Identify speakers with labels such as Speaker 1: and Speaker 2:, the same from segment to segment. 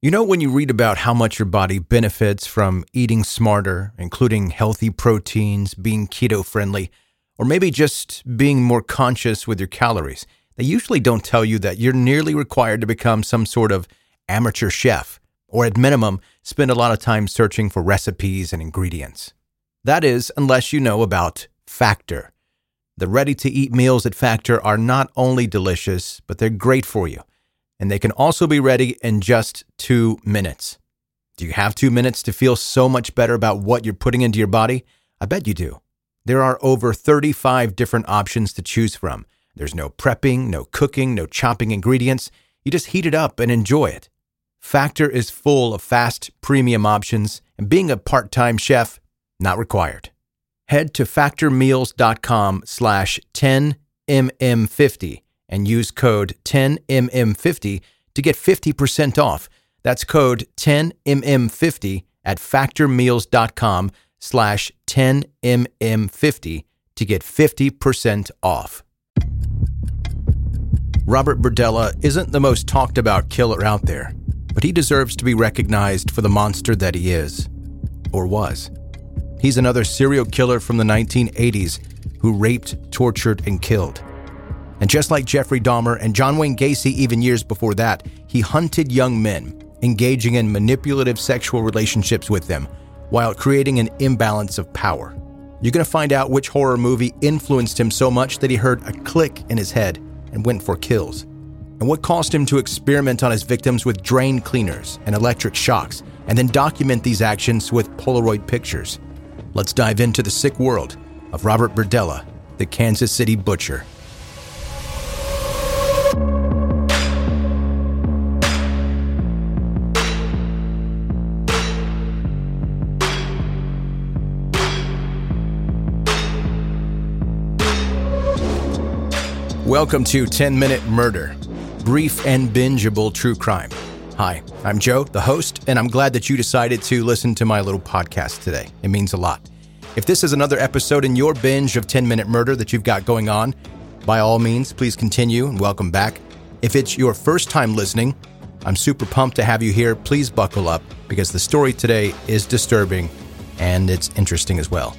Speaker 1: You know, when you read about how much your body benefits from eating smarter, including healthy proteins, being keto friendly, or maybe just being more conscious with your calories, they usually don't tell you that you're nearly required to become some sort of amateur chef, or at minimum, spend a lot of time searching for recipes and ingredients. That is, unless you know about Factor. The ready to eat meals at Factor are not only delicious, but they're great for you. And they can also be ready in just two minutes. Do you have two minutes to feel so much better about what you're putting into your body? I bet you do. There are over 35 different options to choose from. There's no prepping, no cooking, no chopping ingredients. You just heat it up and enjoy it. Factor is full of fast, premium options, and being a part time chef, not required. Head to factormeals.com slash 10mm50 and use code 10mm50 to get 50% off. That's code 10mm50 at factormeals.com slash 10mm50 to get 50% off. Robert Berdella isn't the most talked about killer out there, but he deserves to be recognized for the monster that he is, or was. He's another serial killer from the 1980s who raped, tortured, and killed. And just like Jeffrey Dahmer and John Wayne Gacy, even years before that, he hunted young men, engaging in manipulative sexual relationships with them while creating an imbalance of power. You're going to find out which horror movie influenced him so much that he heard a click in his head and went for kills, and what caused him to experiment on his victims with drain cleaners and electric shocks, and then document these actions with Polaroid pictures. Let's dive into the sick world of Robert Berdella, the Kansas City Butcher. Welcome to 10 Minute Murder, brief and bingeable true crime. Hi, I'm Joe, the host, and I'm glad that you decided to listen to my little podcast today. It means a lot. If this is another episode in your binge of 10 Minute Murder that you've got going on, by all means, please continue and welcome back. If it's your first time listening, I'm super pumped to have you here. Please buckle up because the story today is disturbing and it's interesting as well.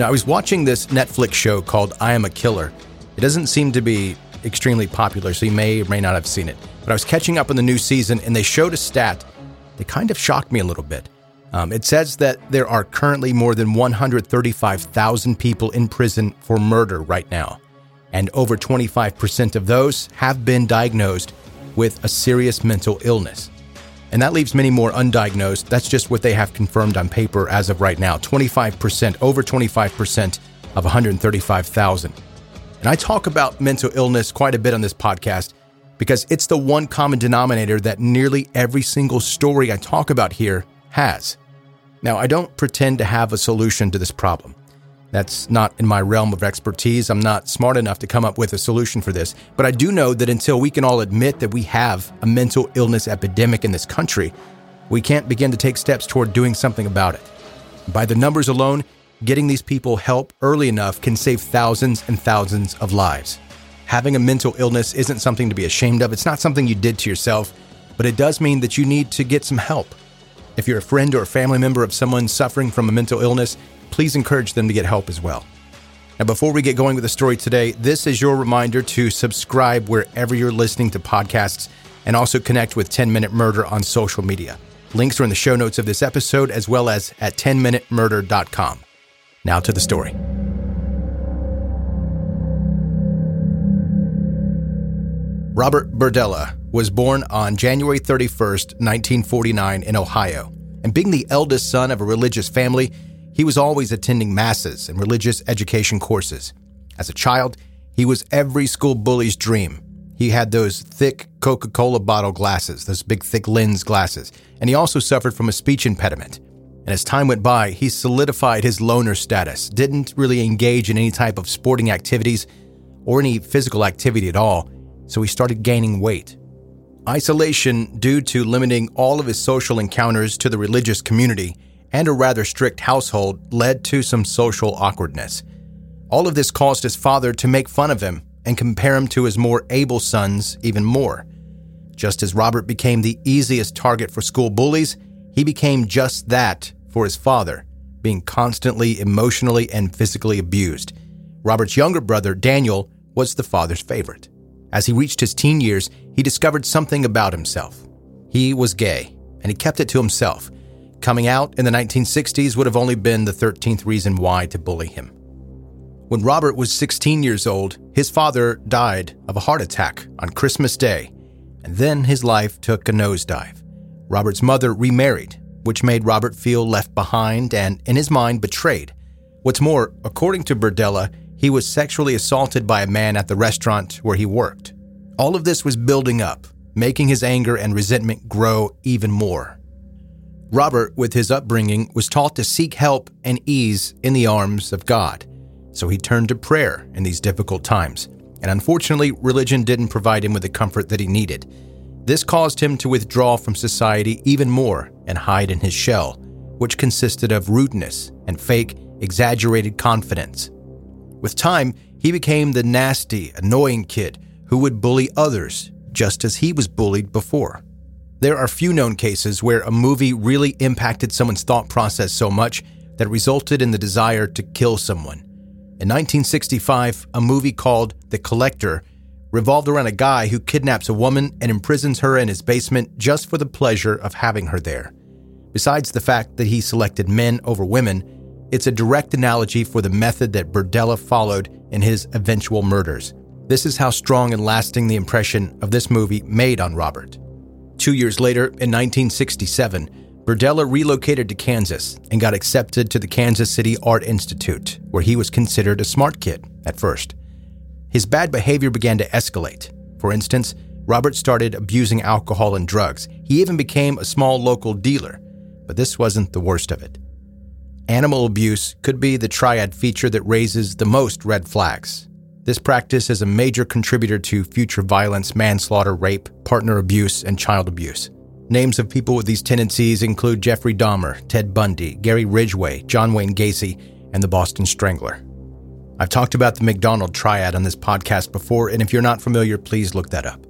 Speaker 1: Now, I was watching this Netflix show called I Am a Killer. It doesn't seem to be extremely popular, so you may or may not have seen it. But I was catching up on the new season and they showed a stat that kind of shocked me a little bit. Um, it says that there are currently more than 135,000 people in prison for murder right now. And over 25% of those have been diagnosed with a serious mental illness. And that leaves many more undiagnosed. That's just what they have confirmed on paper as of right now 25%, over 25% of 135,000. And I talk about mental illness quite a bit on this podcast because it's the one common denominator that nearly every single story I talk about here has. Now, I don't pretend to have a solution to this problem. That's not in my realm of expertise. I'm not smart enough to come up with a solution for this. But I do know that until we can all admit that we have a mental illness epidemic in this country, we can't begin to take steps toward doing something about it. By the numbers alone, getting these people help early enough can save thousands and thousands of lives. Having a mental illness isn't something to be ashamed of. It's not something you did to yourself, but it does mean that you need to get some help. If you're a friend or a family member of someone suffering from a mental illness, please encourage them to get help as well. Now, before we get going with the story today, this is your reminder to subscribe wherever you're listening to podcasts. and also connect with 10 Minute Murder on social media. Links are in the show notes of this episode as well as at 10minutemurder.com. Now to the story. Robert Berdella was born on January 31st, 1949, in Ohio. And being the eldest son of a religious family, he was always attending masses and religious education courses. As a child, he was every school bully's dream. He had those thick Coca Cola bottle glasses, those big, thick lens glasses, and he also suffered from a speech impediment. And as time went by, he solidified his loner status, didn't really engage in any type of sporting activities or any physical activity at all, so he started gaining weight. Isolation, due to limiting all of his social encounters to the religious community and a rather strict household, led to some social awkwardness. All of this caused his father to make fun of him and compare him to his more able sons even more. Just as Robert became the easiest target for school bullies, he became just that for his father, being constantly emotionally and physically abused. Robert's younger brother, Daniel, was the father's favorite. As he reached his teen years, he discovered something about himself. He was gay, and he kept it to himself. Coming out in the 1960s would have only been the 13th reason why to bully him. When Robert was 16 years old, his father died of a heart attack on Christmas Day, and then his life took a nosedive. Robert's mother remarried, which made Robert feel left behind and, in his mind, betrayed. What's more, according to Berdella, he was sexually assaulted by a man at the restaurant where he worked. All of this was building up, making his anger and resentment grow even more. Robert, with his upbringing, was taught to seek help and ease in the arms of God, so he turned to prayer in these difficult times. And unfortunately, religion didn't provide him with the comfort that he needed. This caused him to withdraw from society even more and hide in his shell, which consisted of rudeness and fake, exaggerated confidence. With time, he became the nasty, annoying kid who would bully others just as he was bullied before. There are few known cases where a movie really impacted someone's thought process so much that resulted in the desire to kill someone. In 1965, a movie called The Collector revolved around a guy who kidnaps a woman and imprisons her in his basement just for the pleasure of having her there. Besides the fact that he selected men over women, it's a direct analogy for the method that Berdella followed in his eventual murders. This is how strong and lasting the impression of this movie made on Robert. Two years later, in 1967, Berdella relocated to Kansas and got accepted to the Kansas City Art Institute, where he was considered a smart kid at first. His bad behavior began to escalate. For instance, Robert started abusing alcohol and drugs. He even became a small local dealer. But this wasn't the worst of it. Animal abuse could be the triad feature that raises the most red flags. This practice is a major contributor to future violence, manslaughter, rape, partner abuse, and child abuse. Names of people with these tendencies include Jeffrey Dahmer, Ted Bundy, Gary Ridgway, John Wayne Gacy, and the Boston Strangler. I've talked about the McDonald triad on this podcast before, and if you're not familiar, please look that up.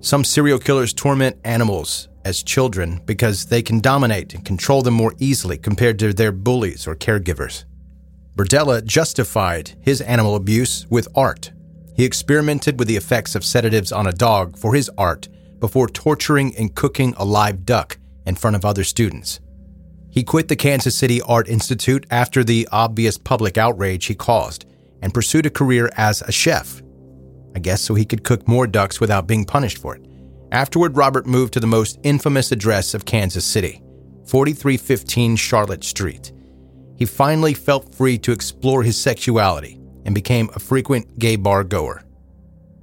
Speaker 1: Some serial killers torment animals as children because they can dominate and control them more easily compared to their bullies or caregivers. Berdella justified his animal abuse with art. He experimented with the effects of sedatives on a dog for his art before torturing and cooking a live duck in front of other students. He quit the Kansas City Art Institute after the obvious public outrage he caused and pursued a career as a chef. I guess so he could cook more ducks without being punished for it. Afterward, Robert moved to the most infamous address of Kansas City, 4315 Charlotte Street. He finally felt free to explore his sexuality and became a frequent gay bar goer.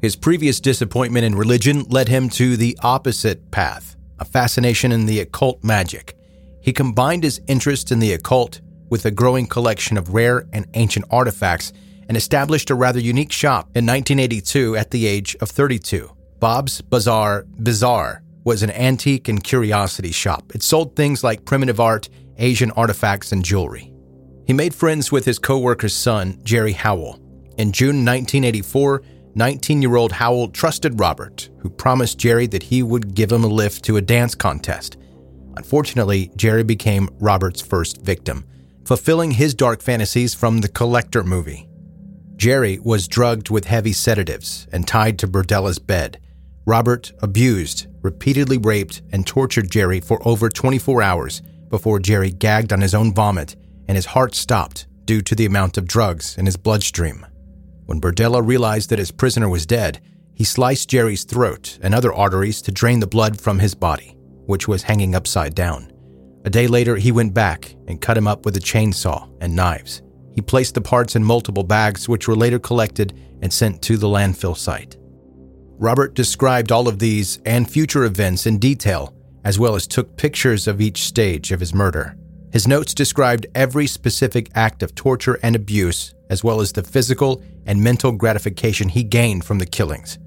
Speaker 1: His previous disappointment in religion led him to the opposite path a fascination in the occult magic. He combined his interest in the occult with a growing collection of rare and ancient artifacts and established a rather unique shop in 1982 at the age of 32. Bob's Bazaar Bizarre was an antique and curiosity shop. It sold things like primitive art, Asian artifacts, and jewelry. He made friends with his co worker's son, Jerry Howell. In June 1984, 19 year old Howell trusted Robert, who promised Jerry that he would give him a lift to a dance contest. Unfortunately, Jerry became Robert's first victim, fulfilling his dark fantasies from the Collector movie. Jerry was drugged with heavy sedatives and tied to Berdella's bed. Robert abused, repeatedly raped, and tortured Jerry for over 24 hours before Jerry gagged on his own vomit and his heart stopped due to the amount of drugs in his bloodstream. When Burdella realized that his prisoner was dead, he sliced Jerry's throat and other arteries to drain the blood from his body, which was hanging upside down. A day later, he went back and cut him up with a chainsaw and knives. He placed the parts in multiple bags, which were later collected and sent to the landfill site. Robert described all of these and future events in detail, as well as took pictures of each stage of his murder. His notes described every specific act of torture and abuse, as well as the physical and mental gratification he gained from the killings.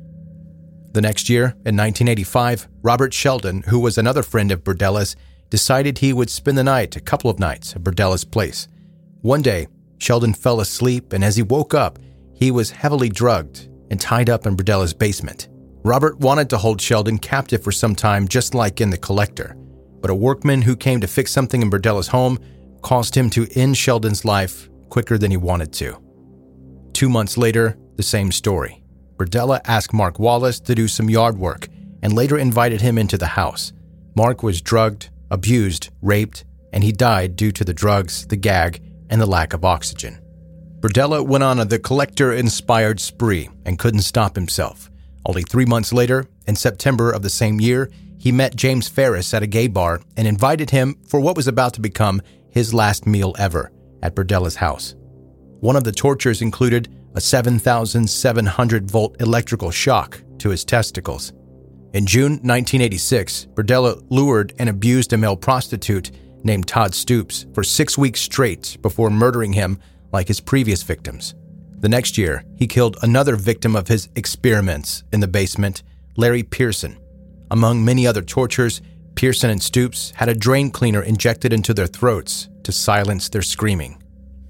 Speaker 1: The next year, in 1985, Robert Sheldon, who was another friend of Berdella's, decided he would spend the night a couple of nights at Berdella's place. One day, Sheldon fell asleep, and as he woke up, he was heavily drugged and tied up in Berdella's basement. Robert wanted to hold Sheldon captive for some time, just like in The Collector, but a workman who came to fix something in Berdella's home caused him to end Sheldon's life quicker than he wanted to. Two months later, the same story. Berdella asked Mark Wallace to do some yard work and later invited him into the house. Mark was drugged, abused, raped, and he died due to the drugs, the gag, and the lack of oxygen. Berdella went on a The Collector inspired spree and couldn't stop himself. Only three months later, in September of the same year, he met James Ferris at a gay bar and invited him for what was about to become his last meal ever at Berdella's house. One of the tortures included a 7,700 volt electrical shock to his testicles. In June 1986, Berdella lured and abused a male prostitute named Todd Stoops for six weeks straight before murdering him like his previous victims. The next year, he killed another victim of his experiments in the basement, Larry Pearson. Among many other tortures, Pearson and Stoops had a drain cleaner injected into their throats to silence their screaming.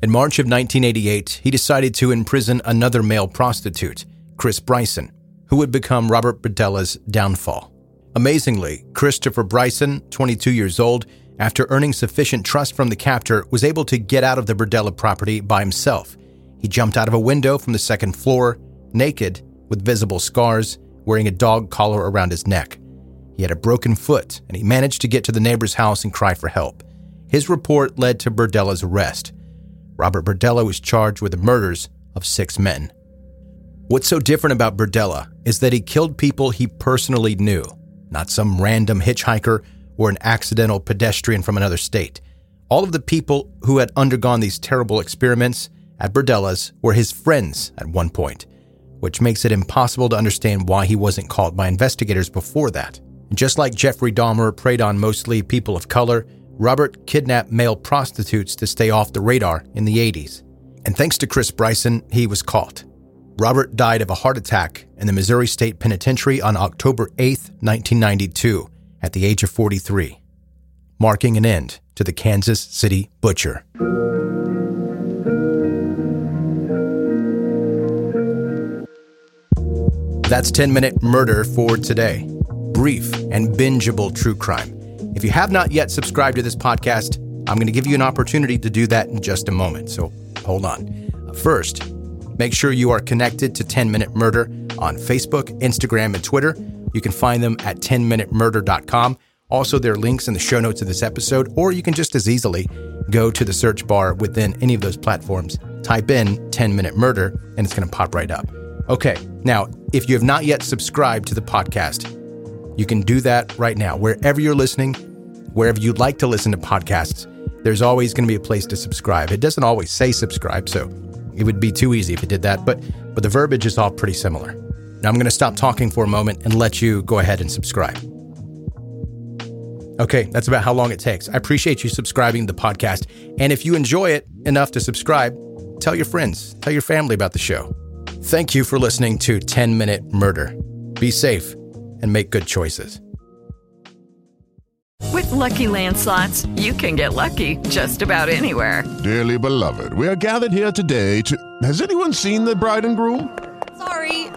Speaker 1: In March of 1988, he decided to imprison another male prostitute, Chris Bryson, who would become Robert Berdella's downfall. Amazingly, Christopher Bryson, 22 years old, after earning sufficient trust from the captor, was able to get out of the Berdella property by himself. He jumped out of a window from the second floor, naked, with visible scars, wearing a dog collar around his neck. He had a broken foot, and he managed to get to the neighbor's house and cry for help. His report led to Berdella's arrest. Robert Berdella was charged with the murders of six men. What's so different about Berdella is that he killed people he personally knew, not some random hitchhiker or an accidental pedestrian from another state. All of the people who had undergone these terrible experiments at Berdella's were his friends at one point, which makes it impossible to understand why he wasn't caught by investigators before that. Just like Jeffrey Dahmer preyed on mostly people of color, Robert kidnapped male prostitutes to stay off the radar in the 80s. And thanks to Chris Bryson, he was caught. Robert died of a heart attack in the Missouri State Penitentiary on October 8, 1992, at the age of 43, marking an end to the Kansas City Butcher. That's 10 Minute Murder for today. Brief and bingeable true crime. If you have not yet subscribed to this podcast, I'm going to give you an opportunity to do that in just a moment. So hold on. First, make sure you are connected to 10 Minute Murder on Facebook, Instagram, and Twitter. You can find them at 10minutemurder.com. Also, there are links in the show notes of this episode, or you can just as easily go to the search bar within any of those platforms, type in 10 Minute Murder, and it's going to pop right up. Okay, now, if you have not yet subscribed to the podcast, you can do that right now. Wherever you're listening, wherever you'd like to listen to podcasts, there's always going to be a place to subscribe. It doesn't always say subscribe, so it would be too easy if it did that, but but the verbiage is all pretty similar. Now I'm going to stop talking for a moment and let you go ahead and subscribe. Okay, that's about how long it takes. I appreciate you subscribing to the podcast. And if you enjoy it enough to subscribe, tell your friends, tell your family about the show. Thank you for listening to 10 Minute Murder. Be safe and make good choices.
Speaker 2: With Lucky Land slots, you can get lucky just about anywhere.
Speaker 3: Dearly beloved, we are gathered here today to. Has anyone seen the bride and groom?